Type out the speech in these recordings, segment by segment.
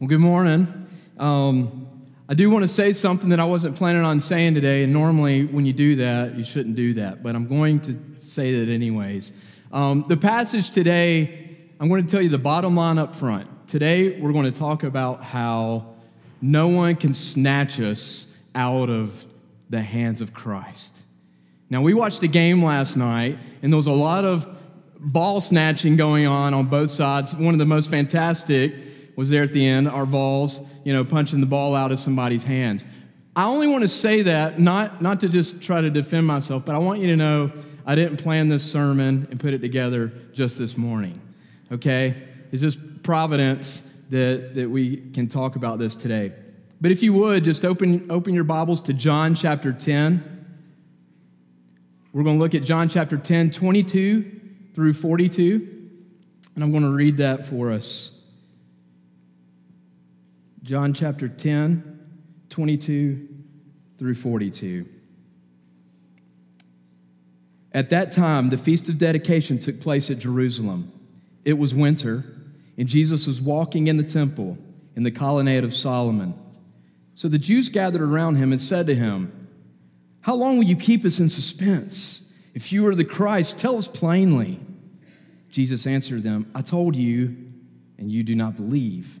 Well, good morning. Um, I do want to say something that I wasn't planning on saying today, and normally when you do that, you shouldn't do that, but I'm going to say that anyways. Um, the passage today, I'm going to tell you the bottom line up front. Today, we're going to talk about how no one can snatch us out of the hands of Christ. Now, we watched a game last night, and there was a lot of ball snatching going on on both sides. One of the most fantastic was there at the end, our Vols, you know, punching the ball out of somebody's hands. I only want to say that, not, not to just try to defend myself, but I want you to know I didn't plan this sermon and put it together just this morning, okay? It's just providence that, that we can talk about this today. But if you would, just open, open your Bibles to John chapter 10. We're going to look at John chapter 10, 22 through 42. And I'm going to read that for us. John chapter 10, 22 through 42. At that time, the feast of dedication took place at Jerusalem. It was winter, and Jesus was walking in the temple in the colonnade of Solomon. So the Jews gathered around him and said to him, How long will you keep us in suspense? If you are the Christ, tell us plainly. Jesus answered them, I told you, and you do not believe.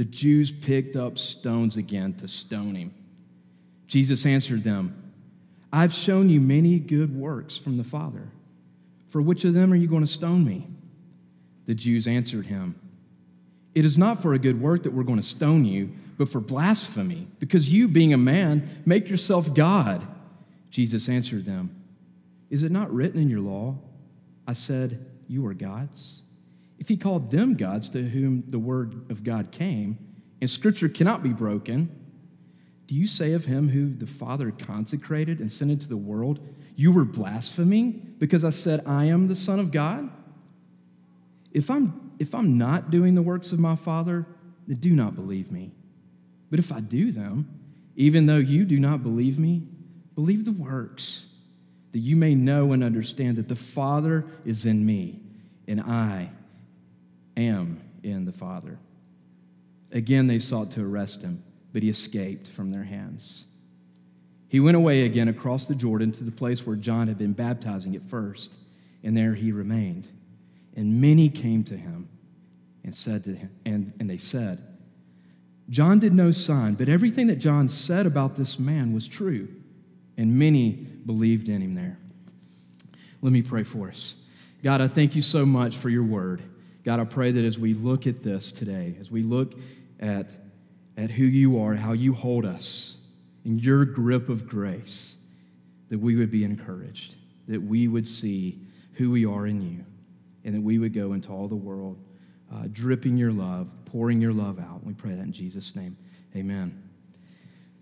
The Jews picked up stones again to stone him. Jesus answered them, I've shown you many good works from the Father. For which of them are you going to stone me? The Jews answered him, It is not for a good work that we're going to stone you but for blasphemy, because you, being a man, make yourself God. Jesus answered them, Is it not written in your law? I said, You are gods. If he called them gods to whom the word of God came, and scripture cannot be broken, do you say of him who the Father consecrated and sent into the world, You were blaspheming because I said, I am the Son of God? If I'm, if I'm not doing the works of my Father, then do not believe me. But if I do them, even though you do not believe me, believe the works, that you may know and understand that the Father is in me, and I am in the Father. Again, they sought to arrest him, but he escaped from their hands. He went away again across the Jordan to the place where John had been baptizing at first, and there he remained. And many came to him and said to him, and, and they said, John did no sign, but everything that John said about this man was true, and many believed in him there. Let me pray for us. God, I thank you so much for your word. God, I pray that as we look at this today, as we look at, at who you are, how you hold us in your grip of grace, that we would be encouraged, that we would see who we are in you, and that we would go into all the world uh, dripping your love, pouring your love out. We pray that in Jesus' name. Amen.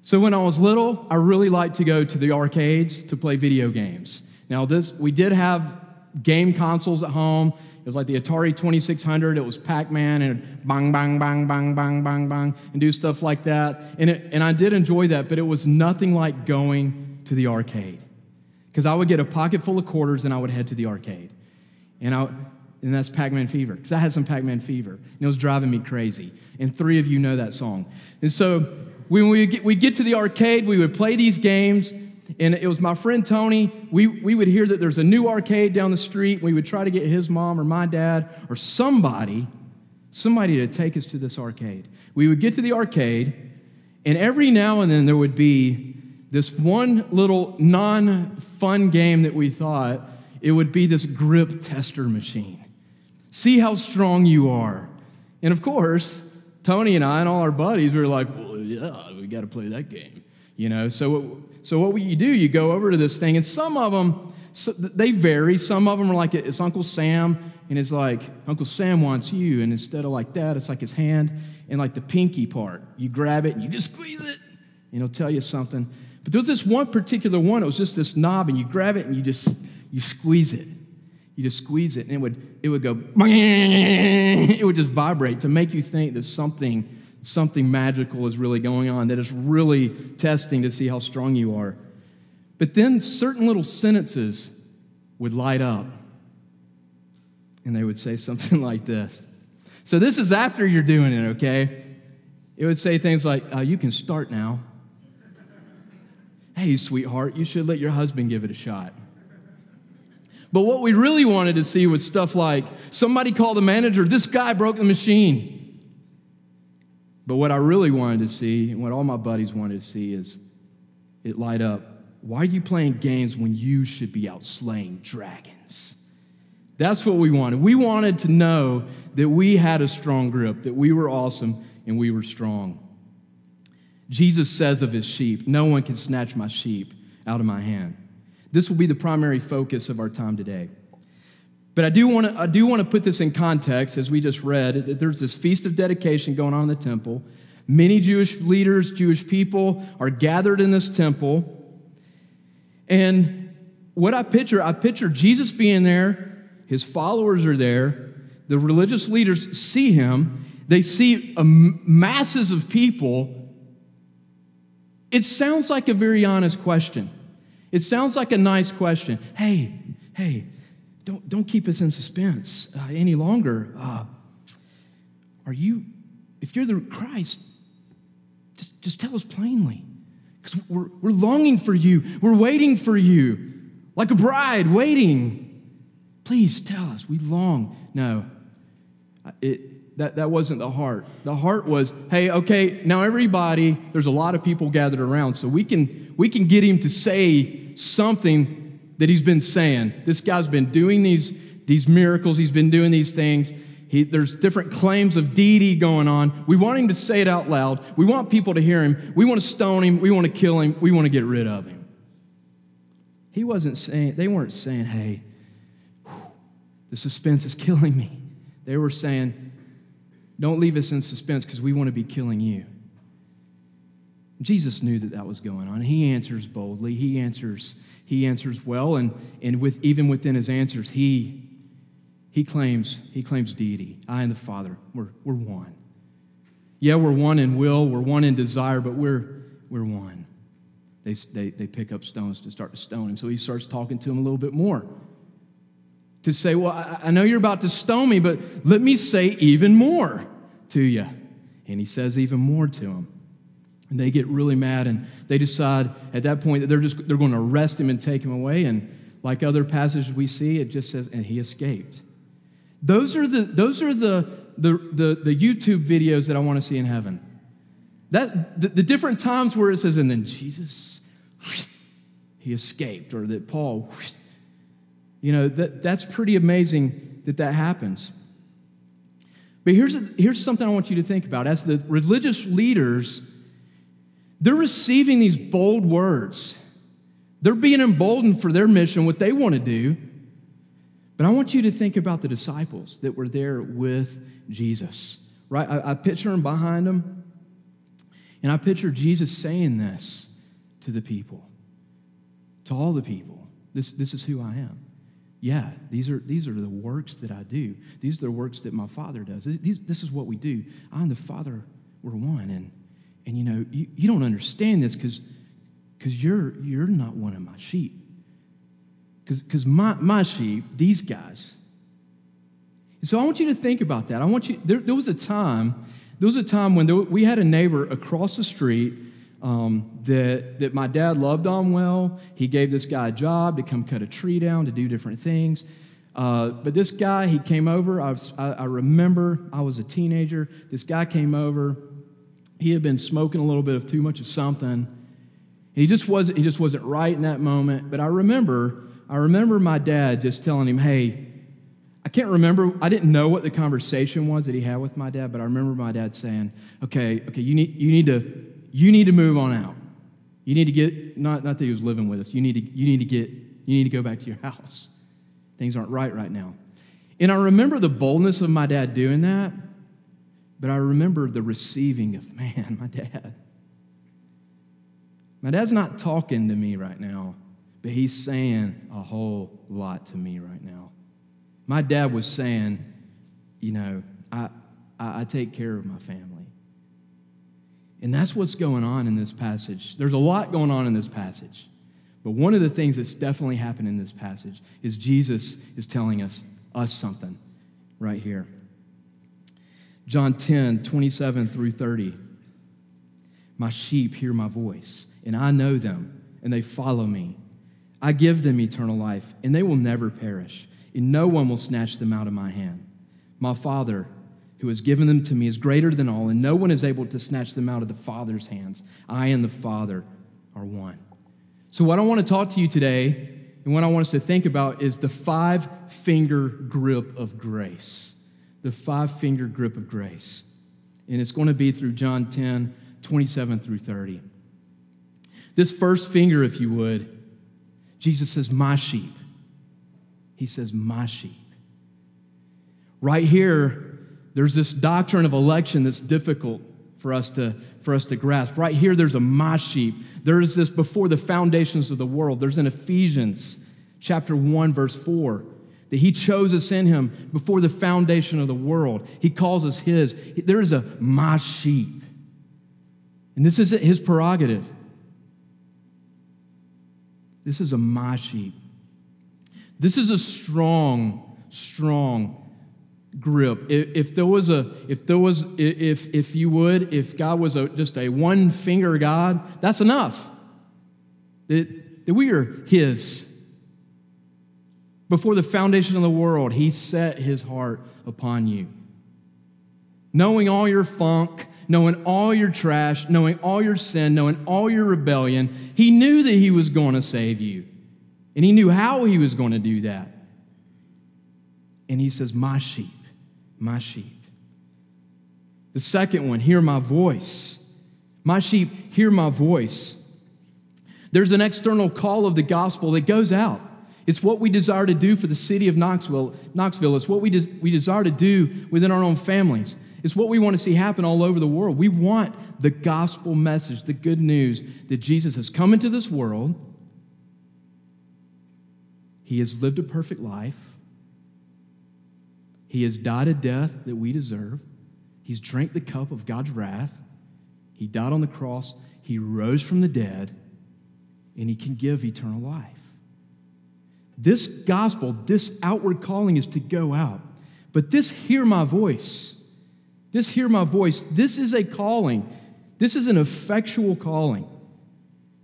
So when I was little, I really liked to go to the arcades to play video games. Now, this we did have game consoles at home. It was like the Atari 2600. It was Pac-Man and bang, bang, bang, bang, bang, bang, bang, and do stuff like that. And, it, and I did enjoy that, but it was nothing like going to the arcade. Because I would get a pocket full of quarters and I would head to the arcade. And I, and that's Pac Man Fever, because I had some Pac Man Fever, and it was driving me crazy. And three of you know that song. And so when we get, we get to the arcade, we would play these games, and it was my friend Tony. We, we would hear that there's a new arcade down the street. We would try to get his mom or my dad or somebody, somebody to take us to this arcade. We would get to the arcade, and every now and then there would be this one little non fun game that we thought it would be this grip tester machine. See how strong you are. And of course, Tony and I and all our buddies we were like, well, yeah, we got to play that game. You know, so, so what you do, you go over to this thing, and some of them, so they vary. Some of them are like it's Uncle Sam and it's like, Uncle Sam wants you. And instead of like that, it's like his hand and like the pinky part. You grab it and you just squeeze it, and he'll tell you something. But there was this one particular one, it was just this knob, and you grab it and you just you squeeze it. You just squeeze it, and it would it would go it would just vibrate to make you think that something something magical is really going on, that it's really testing to see how strong you are. But then certain little sentences would light up, and they would say something like this. So, this is after you're doing it, okay? It would say things like, uh, You can start now. Hey, sweetheart, you should let your husband give it a shot. But what we really wanted to see was stuff like somebody called the manager, this guy broke the machine. But what I really wanted to see, and what all my buddies wanted to see, is it light up. Why are you playing games when you should be out slaying dragons? That's what we wanted. We wanted to know that we had a strong grip, that we were awesome and we were strong. Jesus says of his sheep, No one can snatch my sheep out of my hand. This will be the primary focus of our time today. But I do want to I do want to put this in context as we just read that there's this feast of dedication going on in the temple. Many Jewish leaders, Jewish people are gathered in this temple. And what I picture, I picture Jesus being there, his followers are there, the religious leaders see him, they see masses of people. It sounds like a very honest question. It sounds like a nice question. Hey, hey, don't, don't keep us in suspense uh, any longer. Uh, are you, if you're the Christ, just, just tell us plainly. Because we're, we're longing for you. We're waiting for you, like a bride waiting. Please tell us. We long. No, it, that, that wasn't the heart. The heart was, hey, okay, now everybody, there's a lot of people gathered around, so we can, we can get him to say something that he's been saying. This guy's been doing these, these miracles, he's been doing these things. He, there's different claims of deity going on. We want him to say it out loud. We want people to hear him. We want to stone him. We want to kill him. We want to get rid of him. He wasn't saying, they weren't saying, hey, the suspense is killing me. They were saying, don't leave us in suspense because we want to be killing you. Jesus knew that that was going on. He answers boldly. He answers he answers well, and, and with, even within his answers, he, he, claims, he claims deity. I and the Father, we're, we're one. Yeah, we're one in will, we're one in desire, but we're, we're one. They, they, they pick up stones to start to stone him. So he starts talking to him a little bit more. To say, Well, I, I know you're about to stone me, but let me say even more to you. And he says even more to him. And they get really mad and they decide at that point that they're just they're going to arrest him and take him away. And like other passages we see, it just says, and he escaped. Those are the those are the the, the, the YouTube videos that I want to see in heaven. That the, the different times where it says, and then Jesus, he escaped, or that Paul, you know, that, that's pretty amazing that that happens. But here's, here's something I want you to think about. As the religious leaders they're receiving these bold words. They're being emboldened for their mission, what they want to do. But I want you to think about the disciples that were there with Jesus, right? I, I picture them behind them, and I picture Jesus saying this to the people, to all the people. This, this is who I am. Yeah, these are, these are the works that I do. These are the works that my Father does. These, this is what we do. I and the Father, we're one. And and you know, you, you don't understand this because because you're you're not one of my sheep. Because my, my sheep, these guys. So I want you to think about that. I want you, there, there was a time, there was a time when there, we had a neighbor across the street um, that, that my dad loved on well. He gave this guy a job to come cut a tree down, to do different things. Uh, but this guy, he came over. I, I, I remember I was a teenager. This guy came over he had been smoking a little bit of too much of something. He just wasn't, he just wasn't right in that moment. But I remember, I remember my dad just telling him, hey, I can't remember, I didn't know what the conversation was that he had with my dad, but I remember my dad saying, okay, okay, you need, you need to, you need to move on out. You need to get, not, not that he was living with us, you need to, you need to get, you need to go back to your house. Things aren't right right now. And I remember the boldness of my dad doing that, but I remember the receiving of, man, my dad. My dad's not talking to me right now, but he's saying a whole lot to me right now. My dad was saying, you know, I, I, I take care of my family. And that's what's going on in this passage. There's a lot going on in this passage. But one of the things that's definitely happened in this passage is Jesus is telling us, us something right here. John 10, 27 through 30. My sheep hear my voice, and I know them, and they follow me. I give them eternal life, and they will never perish, and no one will snatch them out of my hand. My Father, who has given them to me, is greater than all, and no one is able to snatch them out of the Father's hands. I and the Father are one. So, what I want to talk to you today, and what I want us to think about, is the five finger grip of grace. The five finger grip of grace. And it's going to be through John 10, 27 through 30. This first finger, if you would, Jesus says, My sheep. He says, My sheep. Right here, there's this doctrine of election that's difficult for us to, for us to grasp. Right here, there's a my sheep. There is this before the foundations of the world. There's in Ephesians chapter 1, verse 4, that he chose us in him before the foundation of the world. He calls us his. There is a my sheep. And this is his prerogative. This is a my sheep. This is a strong, strong grip. If, if, there was a, if there was, if, if you would, if God was a, just a one finger God, that's enough. That, that we are His. Before the foundation of the world, He set His heart upon you. Knowing all your funk, knowing all your trash, knowing all your sin, knowing all your rebellion, He knew that He was going to save you. And He knew how He was going to do that. And He says, My sheep my sheep. The second one, hear my voice. My sheep, hear my voice. There's an external call of the gospel that goes out. It's what we desire to do for the city of Knoxville. Knoxville. It's what we, des- we desire to do within our own families. It's what we want to see happen all over the world. We want the gospel message, the good news that Jesus has come into this world. He has lived a perfect life. He has died a death that we deserve. He's drank the cup of God's wrath. He died on the cross. He rose from the dead, and he can give eternal life. This gospel, this outward calling is to go out. But this hear my voice, this hear my voice, this is a calling. This is an effectual calling.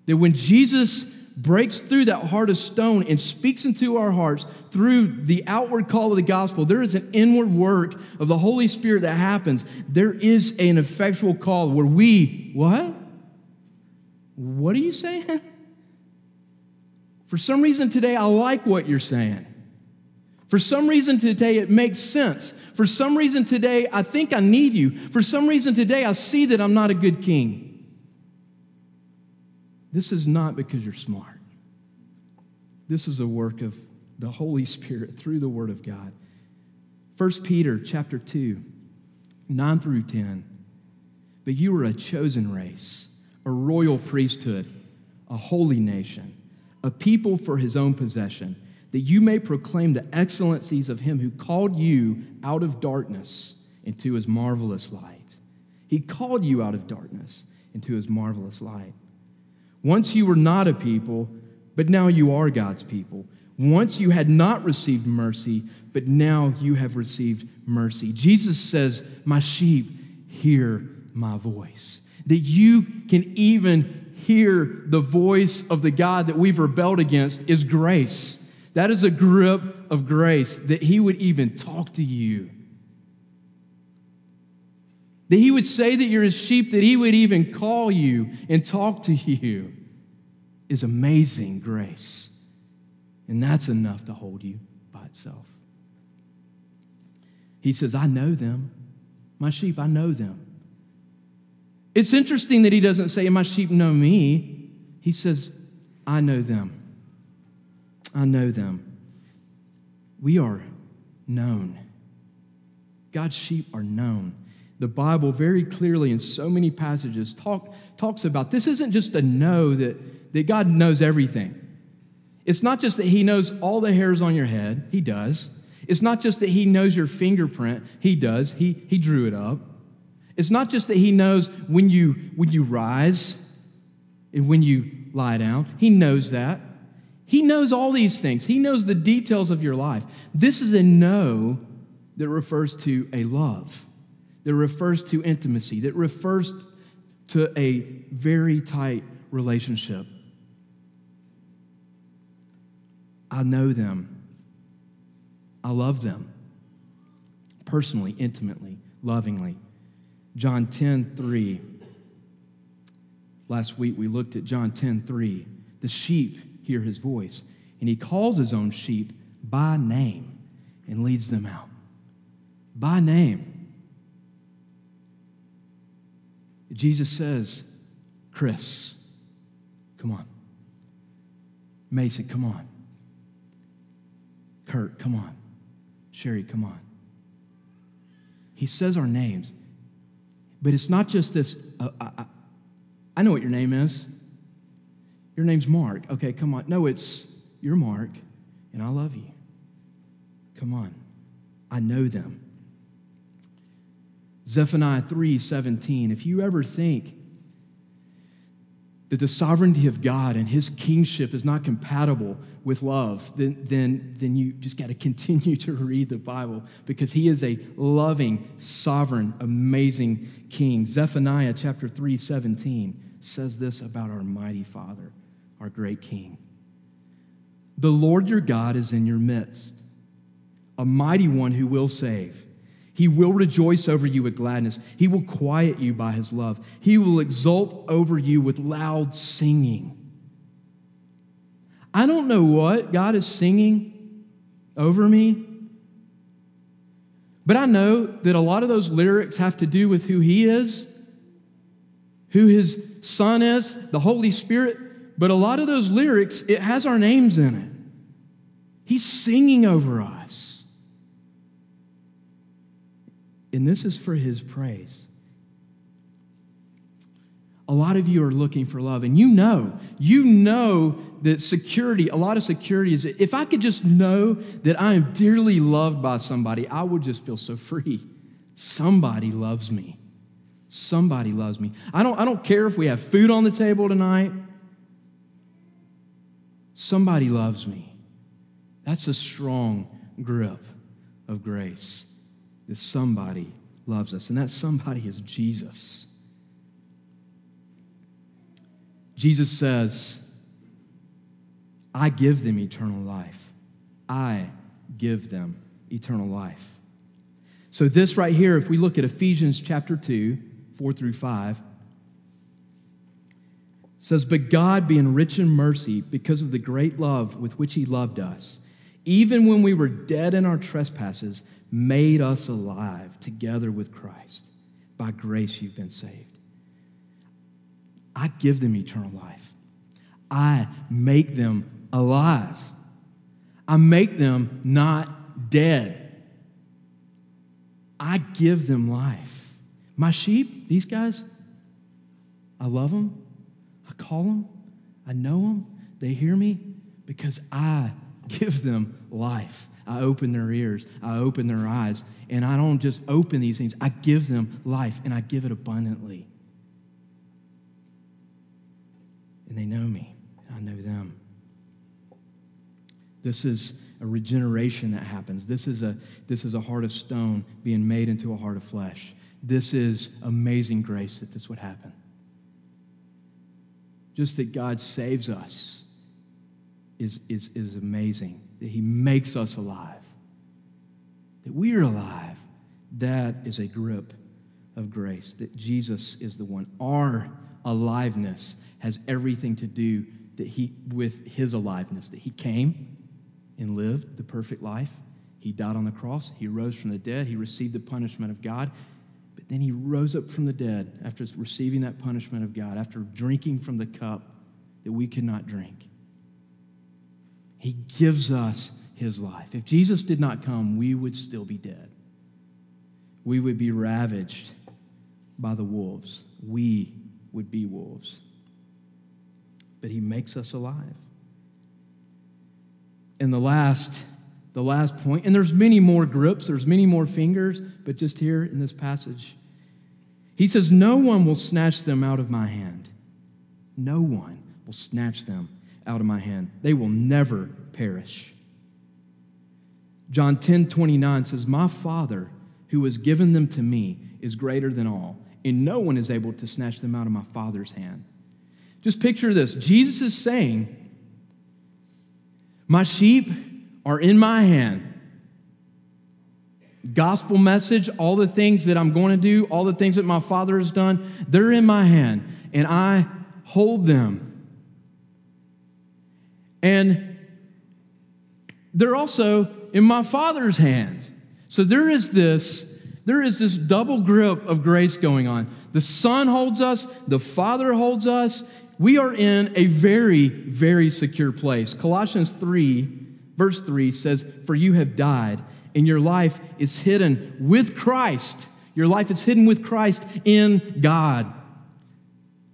That when Jesus breaks through that heart of stone and speaks into our hearts through the outward call of the gospel, there is an inward work of the Holy Spirit that happens. There is an effectual call where we, what? What are you saying? For some reason today, I like what you're saying. For some reason today, it makes sense. For some reason today, I think I need you. For some reason today, I see that I'm not a good king. This is not because you're smart. This is a work of the Holy Spirit through the Word of God. 1 Peter chapter 2, 9 through 10. But you are a chosen race, a royal priesthood, a holy nation, a people for his own possession, that you may proclaim the excellencies of him who called you out of darkness into his marvelous light. He called you out of darkness into his marvelous light. Once you were not a people, but now you are God's people. Once you had not received mercy, but now you have received mercy. Jesus says, My sheep hear my voice. That you can even hear the voice of the God that we've rebelled against is grace. That is a grip of grace that He would even talk to you. That He would say that you're His sheep, that He would even call you and talk to you is amazing grace. And that's enough to hold you by itself. He says, I know them. My sheep, I know them. It's interesting that he doesn't say, My sheep know me. He says, I know them. I know them. We are known. God's sheep are known. The Bible very clearly in so many passages talk, talks about this isn't just a know that, that God knows everything. It's not just that He knows all the hairs on your head, He does. It's not just that He knows your fingerprint, He does. He, he drew it up. It's not just that He knows when you, when you rise and when you lie down, He knows that. He knows all these things, He knows the details of your life. This is a know that refers to a love, that refers to intimacy, that refers to a very tight relationship. I know them. I love them personally, intimately, lovingly. John 10 3. Last week we looked at John 10 3. The sheep hear his voice, and he calls his own sheep by name and leads them out by name. Jesus says, Chris, come on. Mason, come on. Kurt, come on. Sherry, come on. He says our names, but it's not just this. Uh, I, I know what your name is. Your name's Mark. Okay, come on. No, it's you're Mark, and I love you. Come on. I know them. Zephaniah 3:17. If you ever think that the sovereignty of God and his kingship is not compatible with love, then, then, then you just got to continue to read the Bible because he is a loving, sovereign, amazing king. Zephaniah chapter 3, 17 says this about our mighty Father, our great King. The Lord your God is in your midst, a mighty one who will save. He will rejoice over you with gladness. He will quiet you by his love. He will exult over you with loud singing. I don't know what God is singing over me, but I know that a lot of those lyrics have to do with who He is, who His Son is, the Holy Spirit. But a lot of those lyrics, it has our names in it. He's singing over us. And this is for his praise. A lot of you are looking for love, and you know, you know that security, a lot of security is if I could just know that I am dearly loved by somebody, I would just feel so free. Somebody loves me. Somebody loves me. I don't, I don't care if we have food on the table tonight. Somebody loves me. That's a strong grip of grace is somebody loves us, and that somebody is Jesus. Jesus says, I give them eternal life. I give them eternal life. So, this right here, if we look at Ephesians chapter 2, 4 through 5, says, But God, being rich in mercy, because of the great love with which He loved us, even when we were dead in our trespasses, made us alive together with Christ. By grace, you've been saved. I give them eternal life. I make them alive. I make them not dead. I give them life. My sheep, these guys, I love them. I call them. I know them. They hear me because I give them life. I open their ears, I open their eyes, and I don't just open these things, I give them life and I give it abundantly. And they know me, I know them. This is a regeneration that happens. This is a, this is a heart of stone being made into a heart of flesh. This is amazing grace that this would happen. Just that God saves us is, is, is amazing that He makes us alive, that we are alive. That is a grip of grace, that Jesus is the one. Our aliveness has everything to do that he, with His aliveness, that He came and lived the perfect life. He died on the cross. He rose from the dead. He received the punishment of God. But then he rose up from the dead after receiving that punishment of God, after drinking from the cup that we could not drink. He gives us his life. If Jesus did not come, we would still be dead. We would be ravaged by the wolves. We would be wolves. But he makes us alive. And the last the last point, and there's many more grips, there's many more fingers, but just here in this passage, he says, No one will snatch them out of my hand. No one will snatch them out of my hand. They will never perish. John 10 29 says, My Father, who has given them to me, is greater than all, and no one is able to snatch them out of my Father's hand. Just picture this Jesus is saying, My sheep are in my hand. Gospel message, all the things that I'm going to do, all the things that my Father has done, they're in my hand, and I hold them. And they're also in my Father's hands. So there is this there is this double grip of grace going on. The Son holds us, the Father holds us. We are in a very, very secure place. Colossians 3 Verse 3 says, For you have died, and your life is hidden with Christ. Your life is hidden with Christ in God.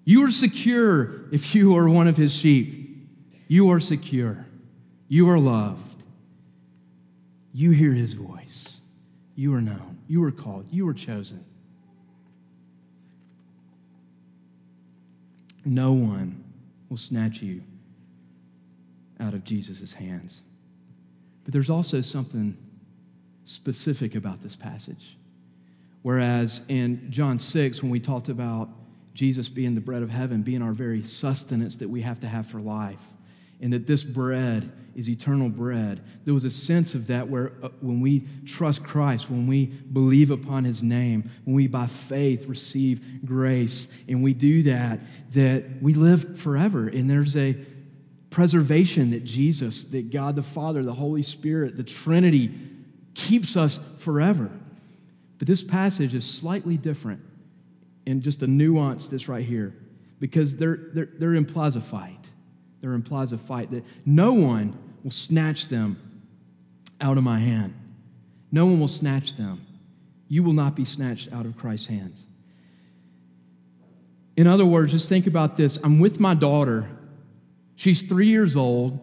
You are secure if you are one of his sheep. You are secure. You are loved. You hear his voice. You are known. You are called. You are chosen. No one will snatch you out of Jesus' hands. But there's also something specific about this passage. Whereas in John 6, when we talked about Jesus being the bread of heaven, being our very sustenance that we have to have for life, and that this bread is eternal bread, there was a sense of that where uh, when we trust Christ, when we believe upon his name, when we by faith receive grace, and we do that, that we live forever. And there's a preservation that Jesus, that God the Father, the Holy Spirit, the Trinity keeps us forever. But this passage is slightly different in just a nuance that's right here because there, there, there implies a fight. There implies a fight that no one will snatch them out of my hand. No one will snatch them. You will not be snatched out of Christ's hands. In other words, just think about this. I'm with my daughter She's three years old.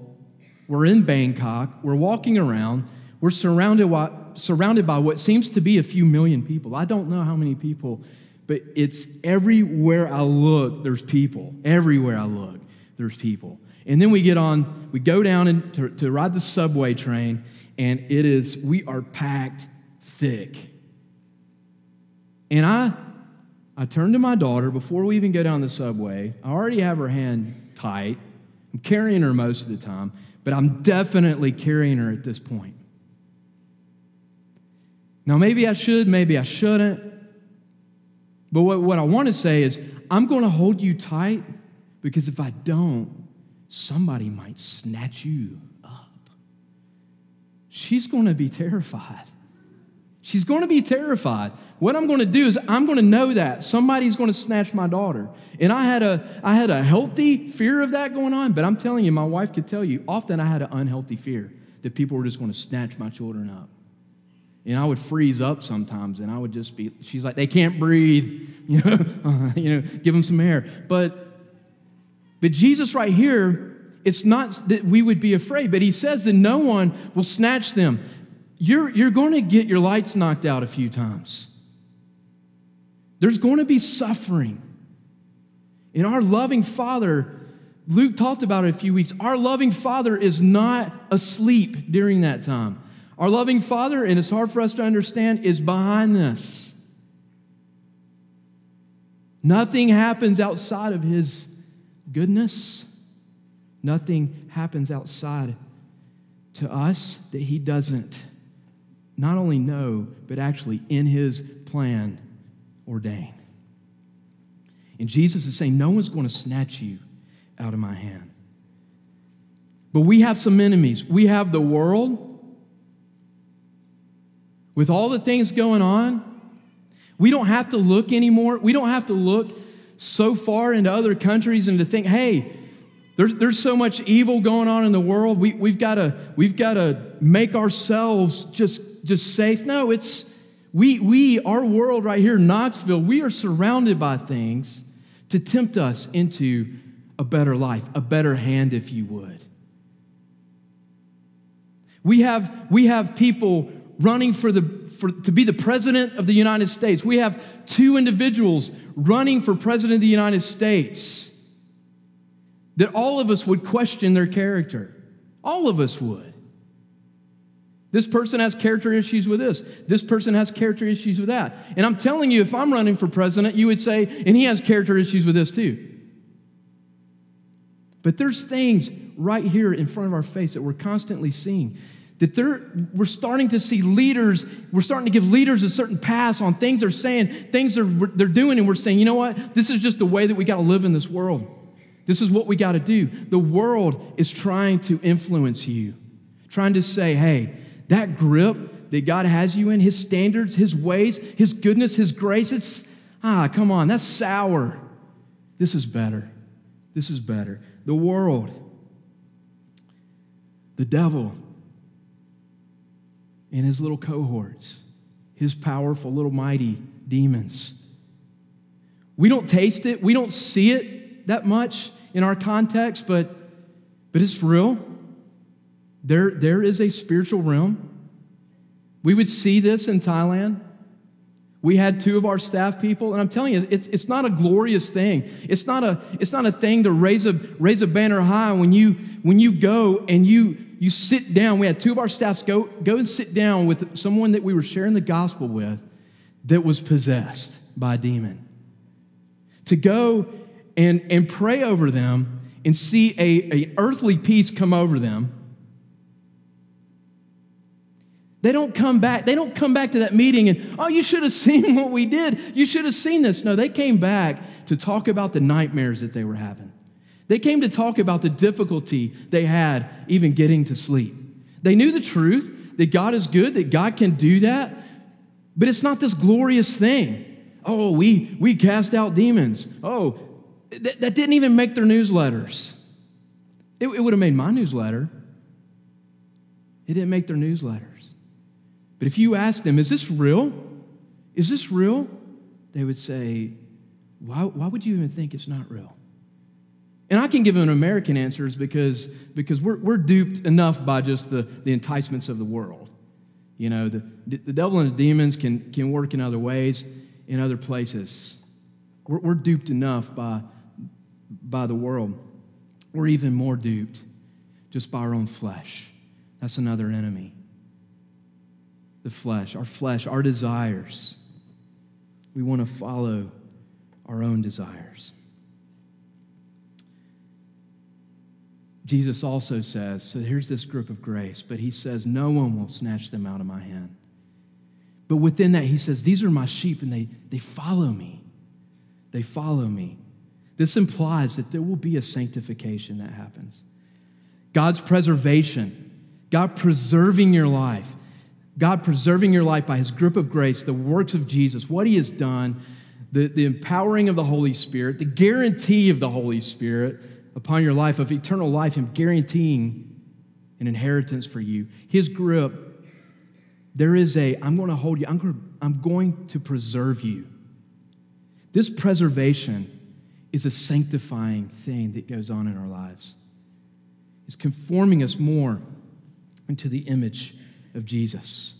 We're in Bangkok. We're walking around. We're surrounded, surrounded by what seems to be a few million people. I don't know how many people, but it's everywhere I look, there's people. Everywhere I look, there's people. And then we get on, we go down and to, to ride the subway train, and it is, we are packed thick. And I, I turn to my daughter before we even go down the subway. I already have her hand tight. I'm carrying her most of the time, but I'm definitely carrying her at this point. Now, maybe I should, maybe I shouldn't. But what, what I want to say is, I'm going to hold you tight because if I don't, somebody might snatch you up. She's going to be terrified. She's going to be terrified. What I'm going to do is I'm going to know that somebody's going to snatch my daughter. And I had a I had a healthy fear of that going on, but I'm telling you my wife could tell you often I had an unhealthy fear that people were just going to snatch my children up. And I would freeze up sometimes and I would just be she's like they can't breathe, you know, you know, give them some air. But but Jesus right here it's not that we would be afraid, but he says that no one will snatch them you're, you're going to get your lights knocked out a few times. There's going to be suffering. And our loving Father, Luke talked about it a few weeks, our loving Father is not asleep during that time. Our loving Father, and it's hard for us to understand, is behind this. Nothing happens outside of His goodness. Nothing happens outside to us that He doesn't not only know, but actually in his plan ordain. And Jesus is saying, No one's going to snatch you out of my hand. But we have some enemies. We have the world with all the things going on. We don't have to look anymore. We don't have to look so far into other countries and to think, hey, There's, there's so much evil going on in the world. We, we've got to we've got to make ourselves just, just safe. No, it's we, we, our world right here, Knoxville, we are surrounded by things to tempt us into a better life, a better hand, if you would. We have, we have people running for the, for, to be the president of the United States. We have two individuals running for president of the United States that all of us would question their character. All of us would. This person has character issues with this. This person has character issues with that. And I'm telling you, if I'm running for president, you would say, and he has character issues with this too. But there's things right here in front of our face that we're constantly seeing. That they're, we're starting to see leaders, we're starting to give leaders a certain pass on things they're saying, things they're, they're doing, and we're saying, you know what? This is just the way that we got to live in this world. This is what we got to do. The world is trying to influence you, trying to say, hey, that grip that God has you in, His standards, His ways, His goodness, His grace, it's, ah, come on, that's sour. This is better. This is better. The world, the devil, and his little cohorts, his powerful little mighty demons. We don't taste it, we don't see it that much in our context, but, but it's real. There, there is a spiritual realm. We would see this in Thailand. We had two of our staff people, and I'm telling you, it's, it's not a glorious thing. It's not a, it's not a thing to raise a, raise a banner high when you, when you go and you, you sit down. We had two of our staffs go, go and sit down with someone that we were sharing the gospel with that was possessed by a demon. To go and, and pray over them and see a, a earthly peace come over them They don't come back. They don't come back to that meeting and, oh, you should have seen what we did. You should have seen this. No, they came back to talk about the nightmares that they were having. They came to talk about the difficulty they had even getting to sleep. They knew the truth that God is good, that God can do that, but it's not this glorious thing. Oh, we, we cast out demons. Oh, th- that didn't even make their newsletters. It, it would have made my newsletter. It didn't make their newsletters. But if you ask them, is this real? Is this real? They would say, why, why would you even think it's not real? And I can give them American answers because, because we're, we're duped enough by just the, the enticements of the world. You know, the, the devil and the demons can, can work in other ways, in other places. We're, we're duped enough by, by the world. We're even more duped just by our own flesh. That's another enemy the flesh, our flesh, our desires. We want to follow our own desires. Jesus also says, so here's this group of grace, but he says, no one will snatch them out of my hand. But within that, he says, these are my sheep and they, they follow me. They follow me. This implies that there will be a sanctification that happens. God's preservation, God preserving your life, God preserving your life by his grip of grace, the works of Jesus, what he has done, the, the empowering of the Holy Spirit, the guarantee of the Holy Spirit upon your life, of eternal life, him guaranteeing an inheritance for you. His grip, there is a, I'm going to hold you, I'm going to, I'm going to preserve you. This preservation is a sanctifying thing that goes on in our lives. It's conforming us more into the image of Jesus.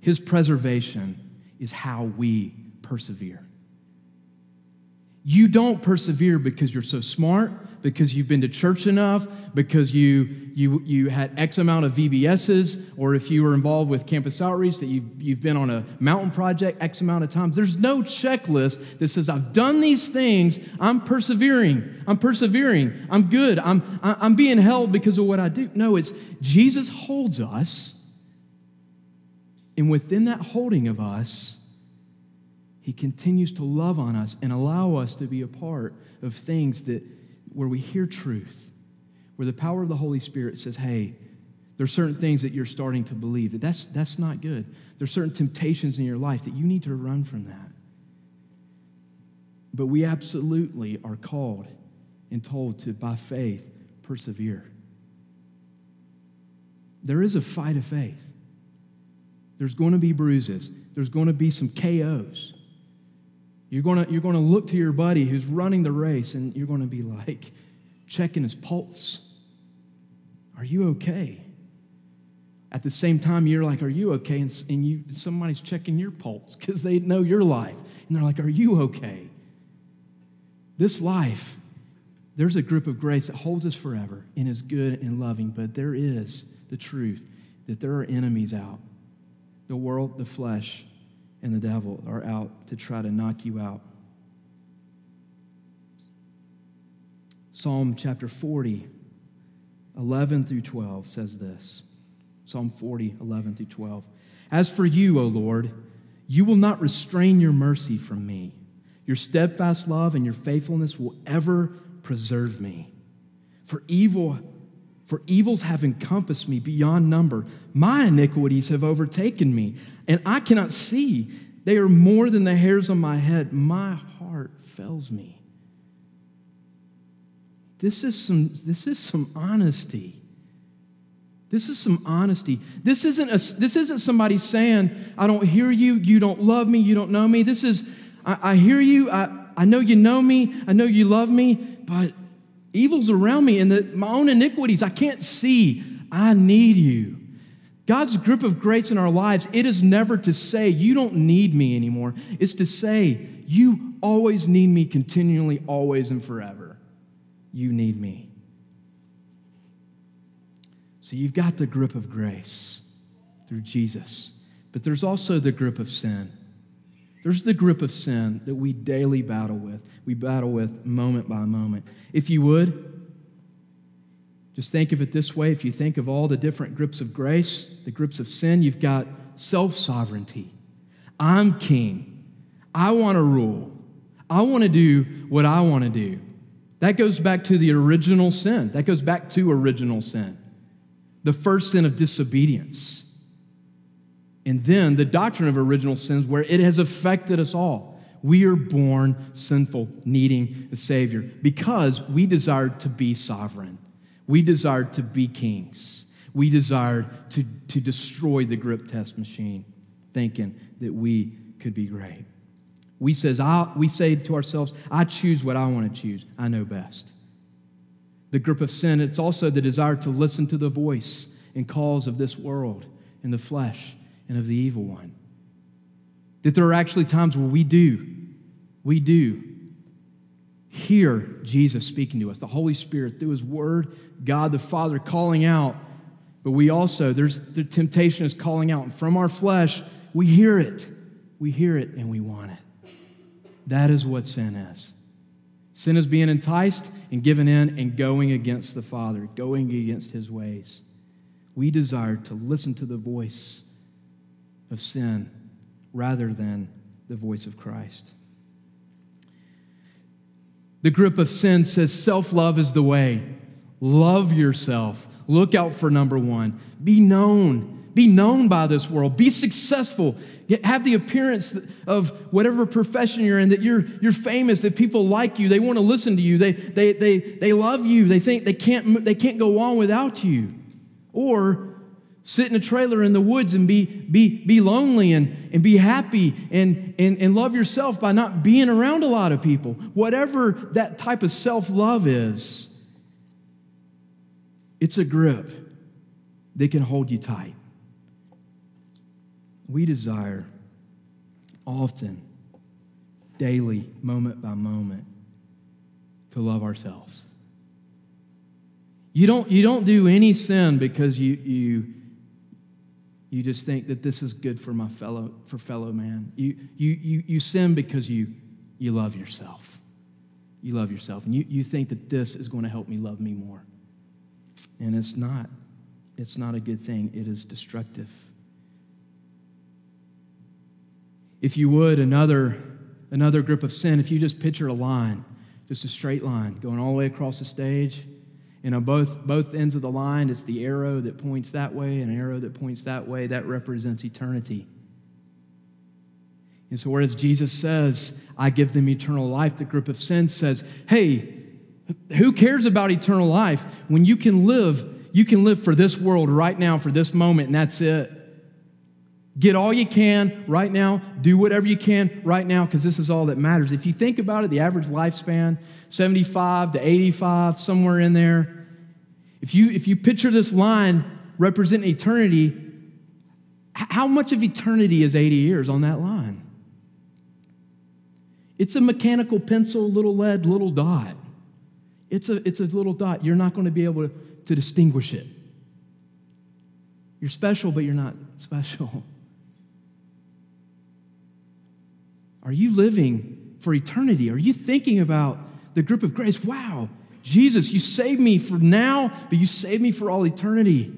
His preservation is how we persevere. You don't persevere because you're so smart, because you've been to church enough, because you, you, you had X amount of VBSs, or if you were involved with campus outreach, that you've, you've been on a mountain project X amount of times. There's no checklist that says, I've done these things, I'm persevering, I'm persevering, I'm good, I'm, I'm being held because of what I do. No, it's Jesus holds us and within that holding of us, he continues to love on us and allow us to be a part of things that where we hear truth, where the power of the Holy Spirit says, hey, there's certain things that you're starting to believe that that's, that's not good. There's certain temptations in your life that you need to run from that. But we absolutely are called and told to, by faith, persevere. There is a fight of faith. There's going to be bruises, there's going to be some KOs. You're going to, you're going to look to your buddy who's running the race and you're going to be like checking his pulse. Are you okay? At the same time, you're like, Are you okay? And, and you, somebody's checking your pulse because they know your life. And they're like, Are you okay? This life, there's a group of grace that holds us forever and is good and loving, but there is the truth that there are enemies out. The world, the flesh, and the devil are out to try to knock you out. Psalm chapter 40, 11 through 12 says this. Psalm 40, 11 through 12. As for you, O Lord, you will not restrain your mercy from me. Your steadfast love and your faithfulness will ever preserve me. For evil for evils have encompassed me beyond number. My iniquities have overtaken me, and I cannot see. They are more than the hairs on my head. My heart fails me. This is some, this is some honesty. This is some honesty. This isn't, a, this isn't somebody saying, I don't hear you, you don't love me, you don't know me. This is, I, I hear you, I, I know you know me, I know you love me, but Evil's around me and the, my own iniquities. I can't see. I need you. God's grip of grace in our lives, it is never to say, You don't need me anymore. It's to say, You always need me continually, always, and forever. You need me. So you've got the grip of grace through Jesus, but there's also the grip of sin. There's the grip of sin that we daily battle with. We battle with moment by moment. If you would, just think of it this way if you think of all the different grips of grace, the grips of sin, you've got self sovereignty. I'm king. I want to rule. I want to do what I want to do. That goes back to the original sin. That goes back to original sin. The first sin of disobedience. And then the doctrine of original sins, where it has affected us all. We are born sinful, needing a Savior because we desired to be sovereign. We desired to be kings. We desired to, to destroy the grip test machine, thinking that we could be great. We, says, I, we say to ourselves, I choose what I want to choose. I know best. The grip of sin, it's also the desire to listen to the voice and calls of this world and the flesh and of the evil one. That there are actually times where we do, we do hear Jesus speaking to us, the Holy Spirit through His Word, God the Father calling out. But we also, there's the temptation is calling out. And from our flesh, we hear it. We hear it and we want it. That is what sin is. Sin is being enticed and given in and going against the Father, going against His ways. We desire to listen to the voice of sin rather than the voice of Christ. The grip of sin says self love is the way. Love yourself. Look out for number one. Be known. Be known by this world. Be successful. Have the appearance of whatever profession you're in, that you're, you're famous, that people like you. They want to listen to you. They, they, they, they love you. They think they can't, they can't go on without you. Or sit in a trailer in the woods and be, be, be lonely and, and be happy and, and, and love yourself by not being around a lot of people. Whatever that type of self love is, it's a grip that can hold you tight. We desire often, daily, moment by moment, to love ourselves. You don't, you don't do any sin because you, you you just think that this is good for my fellow for fellow man. You you you, you sin because you you love yourself. You love yourself. And you, you think that this is going to help me love me more. And it's not. It's not a good thing. It is destructive. If you would, another, another grip of sin, if you just picture a line, just a straight line going all the way across the stage, and know, both, both ends of the line, it's the arrow that points that way and an arrow that points that way. That represents eternity. And so, whereas Jesus says, I give them eternal life, the group of sin says, hey, Who cares about eternal life when you can live, you can live for this world right now, for this moment, and that's it. Get all you can right now, do whatever you can right now, because this is all that matters. If you think about it, the average lifespan, 75 to 85, somewhere in there. If you, if you picture this line representing eternity, how much of eternity is 80 years on that line? It's a mechanical pencil, little lead, little dot. It's a, it's a little dot. You're not going to be able to, to distinguish it. You're special, but you're not special. Are you living for eternity? Are you thinking about the group of grace? Wow, Jesus, you saved me for now, but you saved me for all eternity.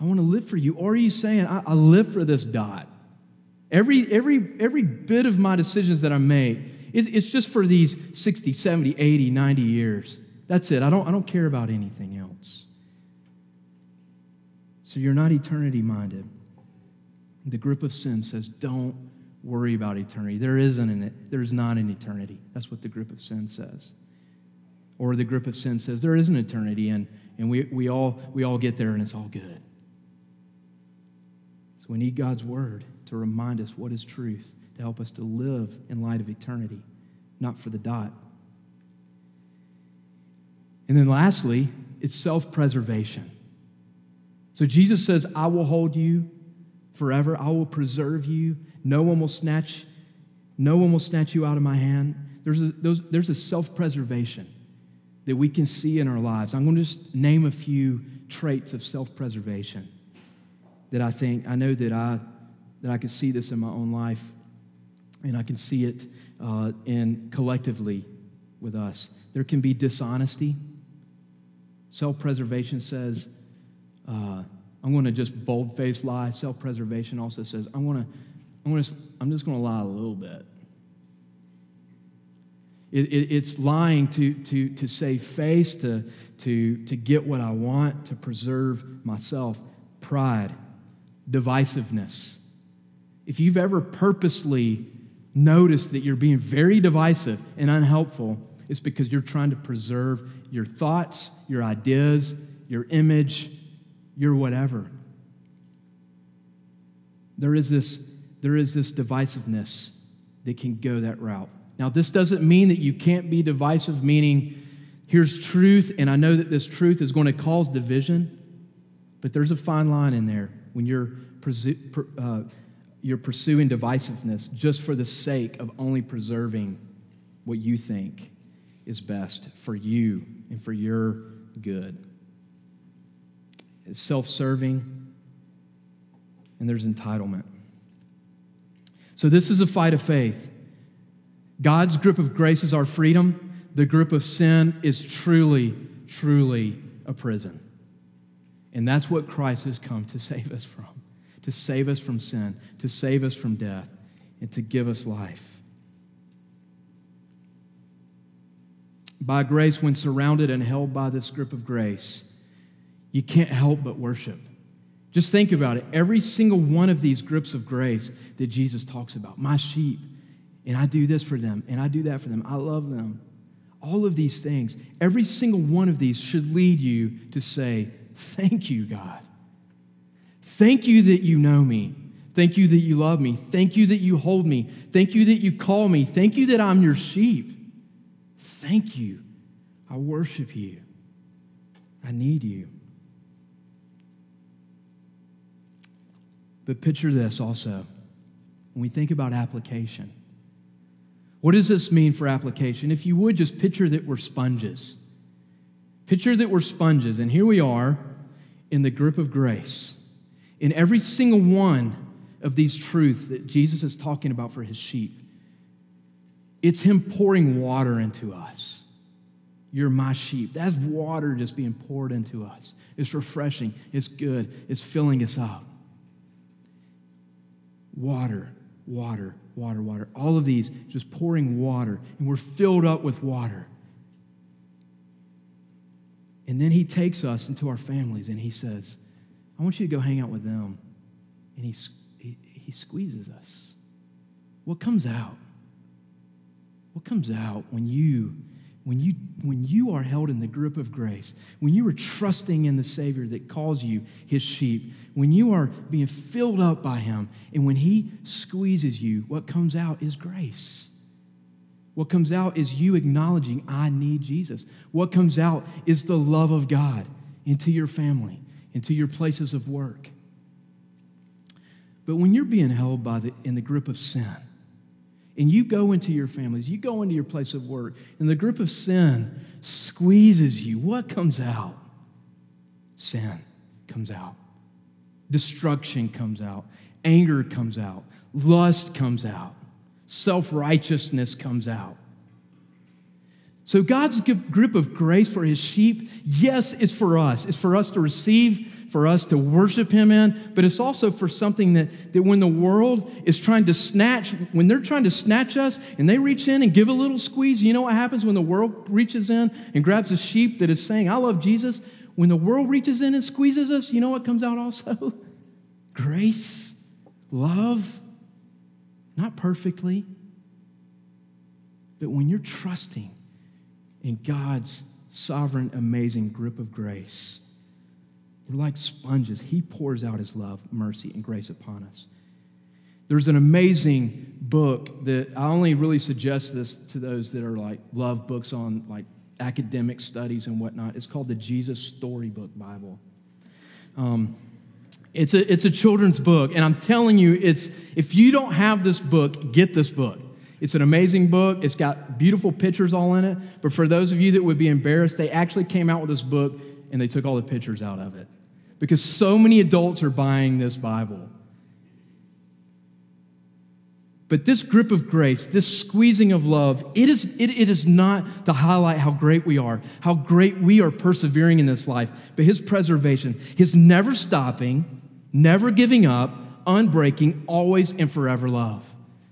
I want to live for you. Or are you saying, I, I live for this dot? Every, every, every bit of my decisions that I make, it, it's just for these 60, 70, 80, 90 years. That's it. I don't, I don't care about anything else. So you're not eternity minded. The group of sin says, don't worry about eternity. There isn't an. There's not an eternity. That's what the grip of sin says. Or the grip of sin says there is an eternity, and, and we, we, all, we all get there and it's all good. So we need God's word to remind us what is truth, to help us to live in light of eternity, not for the dot. And then lastly, it's self preservation. So Jesus says, I will hold you forever, I will preserve you. No one will snatch, no one will snatch you out of my hand. There's a, those, there's a self-preservation that we can see in our lives. I'm going to just name a few traits of self-preservation that I think I know that I that I can see this in my own life, and I can see it uh, in collectively with us. There can be dishonesty. Self-preservation says, uh, "I'm going to just bold-faced lie." Self-preservation also says, "I'm going to I'm, gonna, I'm just going to lie a little bit. It, it, it's lying to, to, to save face, to, to, to get what I want, to preserve myself. Pride, divisiveness. If you've ever purposely noticed that you're being very divisive and unhelpful, it's because you're trying to preserve your thoughts, your ideas, your image, your whatever. There is this there is this divisiveness that can go that route. Now, this doesn't mean that you can't be divisive, meaning here's truth, and I know that this truth is going to cause division, but there's a fine line in there when you're, uh, you're pursuing divisiveness just for the sake of only preserving what you think is best for you and for your good. It's self serving, and there's entitlement. So, this is a fight of faith. God's grip of grace is our freedom. The grip of sin is truly, truly a prison. And that's what Christ has come to save us from to save us from sin, to save us from death, and to give us life. By grace, when surrounded and held by this grip of grace, you can't help but worship. Just think about it. Every single one of these groups of grace that Jesus talks about, my sheep, and I do this for them, and I do that for them, I love them. All of these things, every single one of these should lead you to say, Thank you, God. Thank you that you know me. Thank you that you love me. Thank you that you hold me. Thank you that you call me. Thank you that I'm your sheep. Thank you. I worship you. I need you. But picture this also when we think about application. What does this mean for application? If you would just picture that we're sponges. Picture that we're sponges, and here we are in the grip of grace. In every single one of these truths that Jesus is talking about for his sheep, it's him pouring water into us. You're my sheep. That's water just being poured into us. It's refreshing, it's good, it's filling us up water, water, water, water. All of these just pouring water, and we're filled up with water. And then he takes us into our families and he says, I want you to go hang out with them. And he, he, he squeezes us. What comes out? What comes out when you when you, when you are held in the grip of grace, when you are trusting in the Savior that calls you his sheep, when you are being filled up by him, and when he squeezes you, what comes out is grace. What comes out is you acknowledging, I need Jesus. What comes out is the love of God into your family, into your places of work. But when you're being held by the, in the grip of sin, and you go into your families, you go into your place of work, and the grip of sin squeezes you, what comes out? Sin comes out. Destruction comes out. Anger comes out. Lust comes out. Self righteousness comes out. So, God's grip of grace for his sheep, yes, it's for us. It's for us to receive for us to worship Him in, but it's also for something that, that when the world is trying to snatch, when they're trying to snatch us and they reach in and give a little squeeze, you know what happens when the world reaches in and grabs a sheep that is saying, I love Jesus? When the world reaches in and squeezes us, you know what comes out also? Grace, love, not perfectly, but when you're trusting in God's sovereign, amazing grip of grace we're like sponges. He pours out his love, mercy, and grace upon us. There's an amazing book that I only really suggest this to those that are like love books on like academic studies and whatnot. It's called the Jesus Storybook Bible. Um, it's a, it's a children's book, and I'm telling you, it's if you don't have this book, get this book. It's an amazing book. It's got beautiful pictures all in it. But for those of you that would be embarrassed, they actually came out with this book and they took all the pictures out of it because so many adults are buying this Bible. But this grip of grace, this squeezing of love, it is, it, it is not to highlight how great we are, how great we are persevering in this life, but His preservation, His never stopping, never giving up, unbreaking, always and forever love.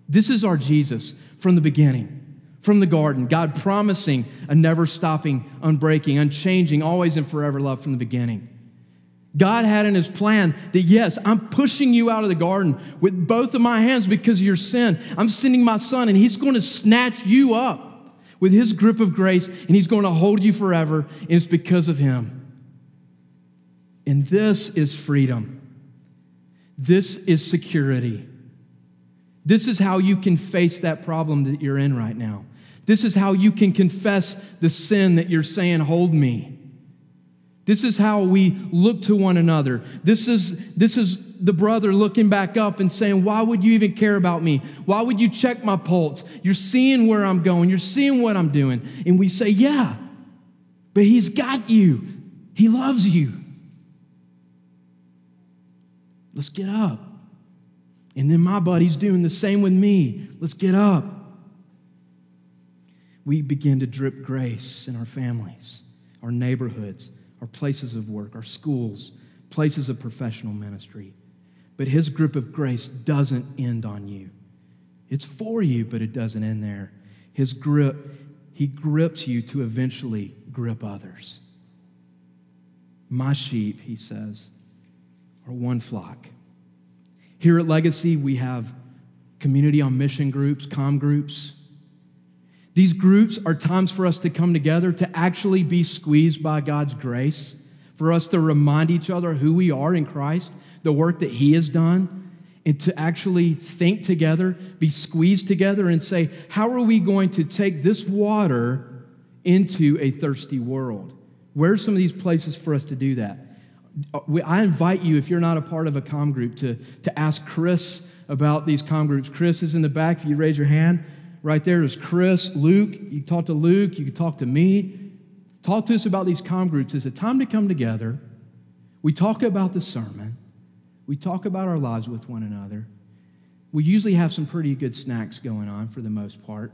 This is our Jesus from the beginning from the garden, God promising a never stopping, unbreaking, unchanging, always and forever love from the beginning. God had in his plan that, yes, I'm pushing you out of the garden with both of my hands because of your sin. I'm sending my son, and he's going to snatch you up with his grip of grace, and he's going to hold you forever, and it's because of him. And this is freedom. This is security. This is how you can face that problem that you're in right now. This is how you can confess the sin that you're saying, Hold me. This is how we look to one another. This is, this is the brother looking back up and saying, Why would you even care about me? Why would you check my pulse? You're seeing where I'm going, you're seeing what I'm doing. And we say, Yeah, but he's got you, he loves you. Let's get up. And then my buddy's doing the same with me. Let's get up we begin to drip grace in our families, our neighborhoods, our places of work, our schools, places of professional ministry. But his grip of grace doesn't end on you. It's for you, but it doesn't end there. His grip, he grips you to eventually grip others. My sheep, he says, are one flock. Here at Legacy, we have community on mission groups, com groups. These groups are times for us to come together to actually be squeezed by God's grace, for us to remind each other who we are in Christ, the work that He has done, and to actually think together, be squeezed together, and say, How are we going to take this water into a thirsty world? Where are some of these places for us to do that? Uh, I invite you, if you're not a part of a com group, to, to ask Chris about these com groups. Chris is in the back. If you raise your hand, right there is Chris, Luke. You talk to Luke, you can talk to me. Talk to us about these com groups. It's a time to come together. We talk about the sermon, we talk about our lives with one another. We usually have some pretty good snacks going on for the most part.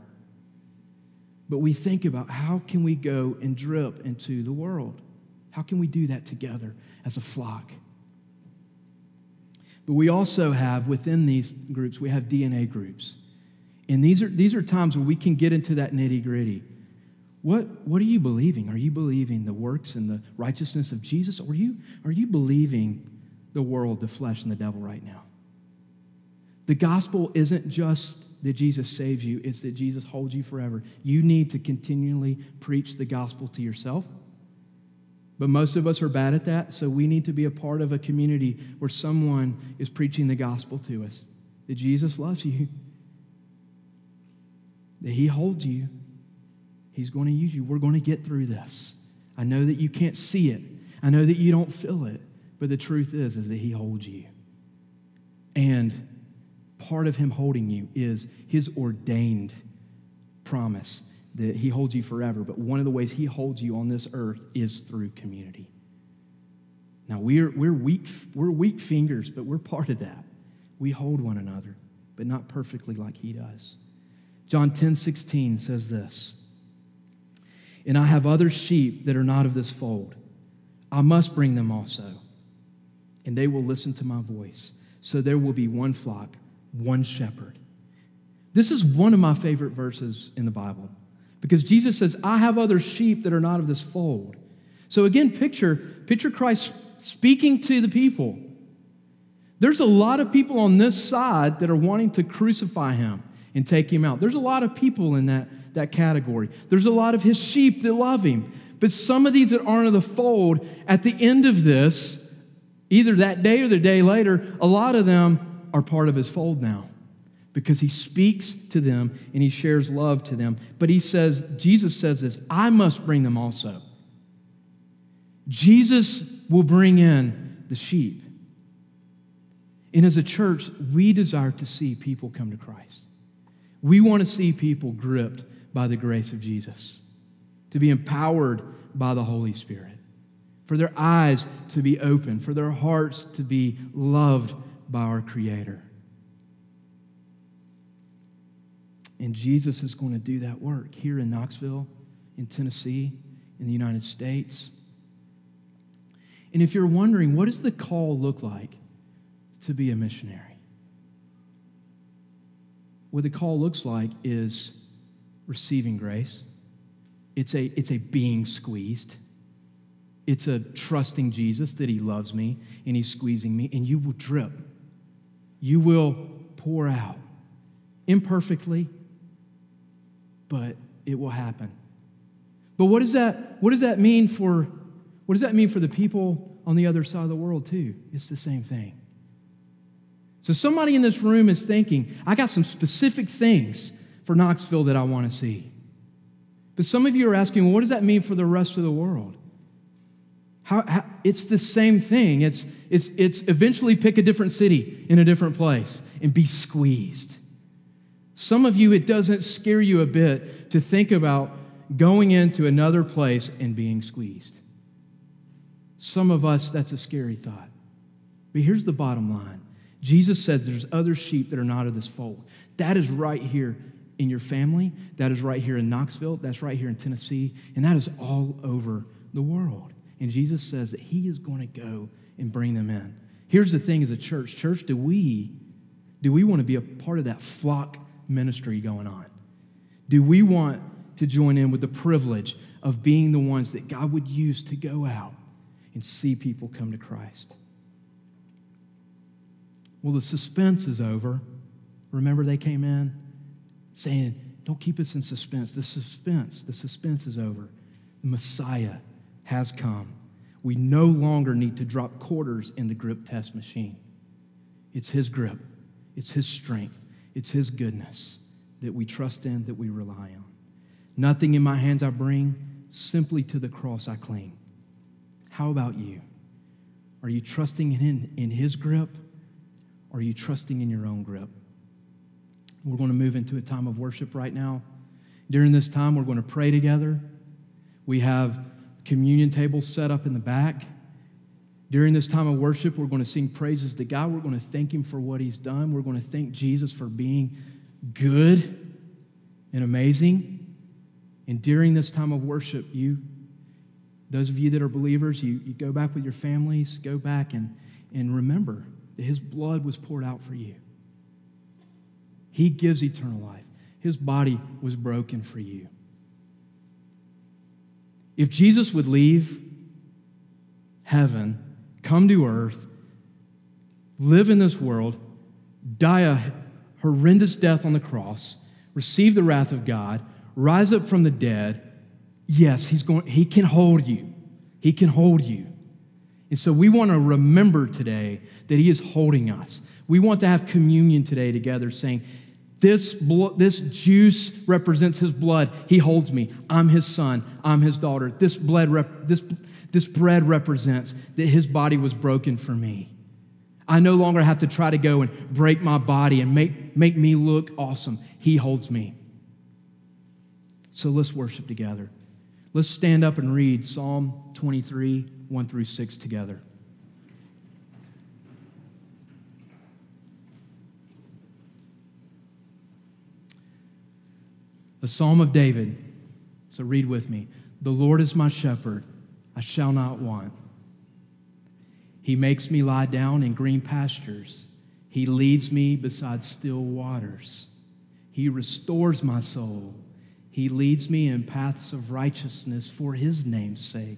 But we think about how can we go and drip into the world? How can we do that together as a flock? But we also have within these groups, we have DNA groups. And these are, these are times where we can get into that nitty gritty. What, what are you believing? Are you believing the works and the righteousness of Jesus? Or are you, are you believing the world, the flesh, and the devil right now? The gospel isn't just that Jesus saves you, it's that Jesus holds you forever. You need to continually preach the gospel to yourself. But most of us are bad at that, so we need to be a part of a community where someone is preaching the gospel to us that Jesus loves you, that He holds you, He's going to use you. We're going to get through this. I know that you can't see it, I know that you don't feel it, but the truth is, is that He holds you. And part of Him holding you is His ordained promise that He holds you forever. But one of the ways He holds you on this earth is through community. Now, we're, we're, weak, we're weak fingers, but we're part of that. We hold one another, but not perfectly like He does. John 10 16 says this And I have other sheep that are not of this fold. I must bring them also, and they will listen to my voice. So there will be one flock, one shepherd. This is one of my favorite verses in the Bible because Jesus says, I have other sheep that are not of this fold. So again, picture, picture Christ speaking to the people. There's a lot of people on this side that are wanting to crucify him and take him out. There's a lot of people in that, that category. There's a lot of his sheep that love him. But some of these that aren't of the fold, at the end of this, either that day or the day later, a lot of them are part of his fold now because he speaks to them and he shares love to them. But he says, Jesus says this I must bring them also. Jesus will bring in the sheep. And as a church, we desire to see people come to Christ. We want to see people gripped by the grace of Jesus, to be empowered by the Holy Spirit, for their eyes to be open, for their hearts to be loved by our Creator. And Jesus is going to do that work here in Knoxville, in Tennessee, in the United States. And if you're wondering, what does the call look like to be a missionary? What the call looks like is receiving grace. It's a, it's a being squeezed. It's a trusting Jesus that he loves me and he's squeezing me, and you will drip. You will pour out imperfectly, but it will happen. But what does that, what does that mean for what does that mean for the people on the other side of the world too? It's the same thing. So somebody in this room is thinking, I got some specific things for Knoxville that I want to see. But some of you are asking, well, what does that mean for the rest of the world? How, how, it's the same thing. It's, it's, it's eventually pick a different city in a different place and be squeezed. Some of you, it doesn't scare you a bit to think about going into another place and being squeezed. Some of us, that's a scary thought. But here's the bottom line Jesus said there's other sheep that are not of this fold. That is right here in your family. That is right here in Knoxville. That's right here in Tennessee. And that is all over the world. And Jesus says that He is going to go and bring them in. Here's the thing as a church church, do we, do we want to be a part of that flock ministry going on? Do we want to join in with the privilege of being the ones that God would use to go out and see people come to Christ? Well, the suspense is over. Remember, they came in saying, Don't keep us in suspense. The suspense, the suspense is over. The Messiah has come. We no longer need to drop quarters in the grip test machine. It's His grip, it's His strength, it's His goodness that we trust in, that we rely on. Nothing in my hands I bring, simply to the cross I cling. How about you? Are you trusting in, in His grip, are you trusting in your own grip? We're going to move into a time of worship right now. During this time, we're going to pray together. We have communion tables set up in the back. During this time of worship, we're going to sing praises to God. We're going to thank Him for what He's done. We're going to thank Jesus for being good and amazing. And during this time of worship, you, those of you that are believers, you, you go back with your families, go back and, and remember His blood was poured out for you. He gives eternal life. His body was broken for you. If Jesus would leave heaven come to earth, live in this world, die a horrendous death on the cross, receive the wrath of God, rise up from the dead, yes, he's going, he can hold you. He can hold you. And so we want to remember today that he is holding us. We want to have communion today together, saying, this, blood, this juice represents his blood. He holds me. I'm his son. I'm his daughter. This, blood rep- this, this bread represents that his body was broken for me. I no longer have to try to go and break my body and make, make me look awesome. He holds me. So let's worship together. Let's stand up and read Psalm 23, 1 through 6 together. A psalm of David. So read with me. The Lord is my shepherd, I shall not want. He makes me lie down in green pastures. He leads me beside still waters. He restores my soul. He leads me in paths of righteousness for his name's sake.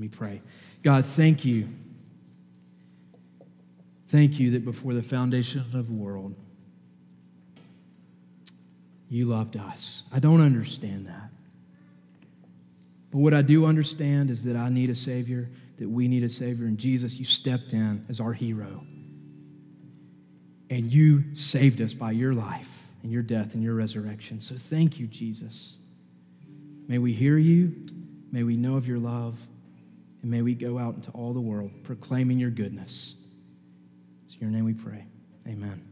Let me pray. God, thank you. Thank you that before the foundation of the world, you loved us. I don't understand that. But what I do understand is that I need a Savior, that we need a Savior, and Jesus, you stepped in as our hero. And you saved us by your life and your death and your resurrection. So thank you, Jesus. May we hear you, may we know of your love, and may we go out into all the world proclaiming your goodness. It's your name we pray. Amen.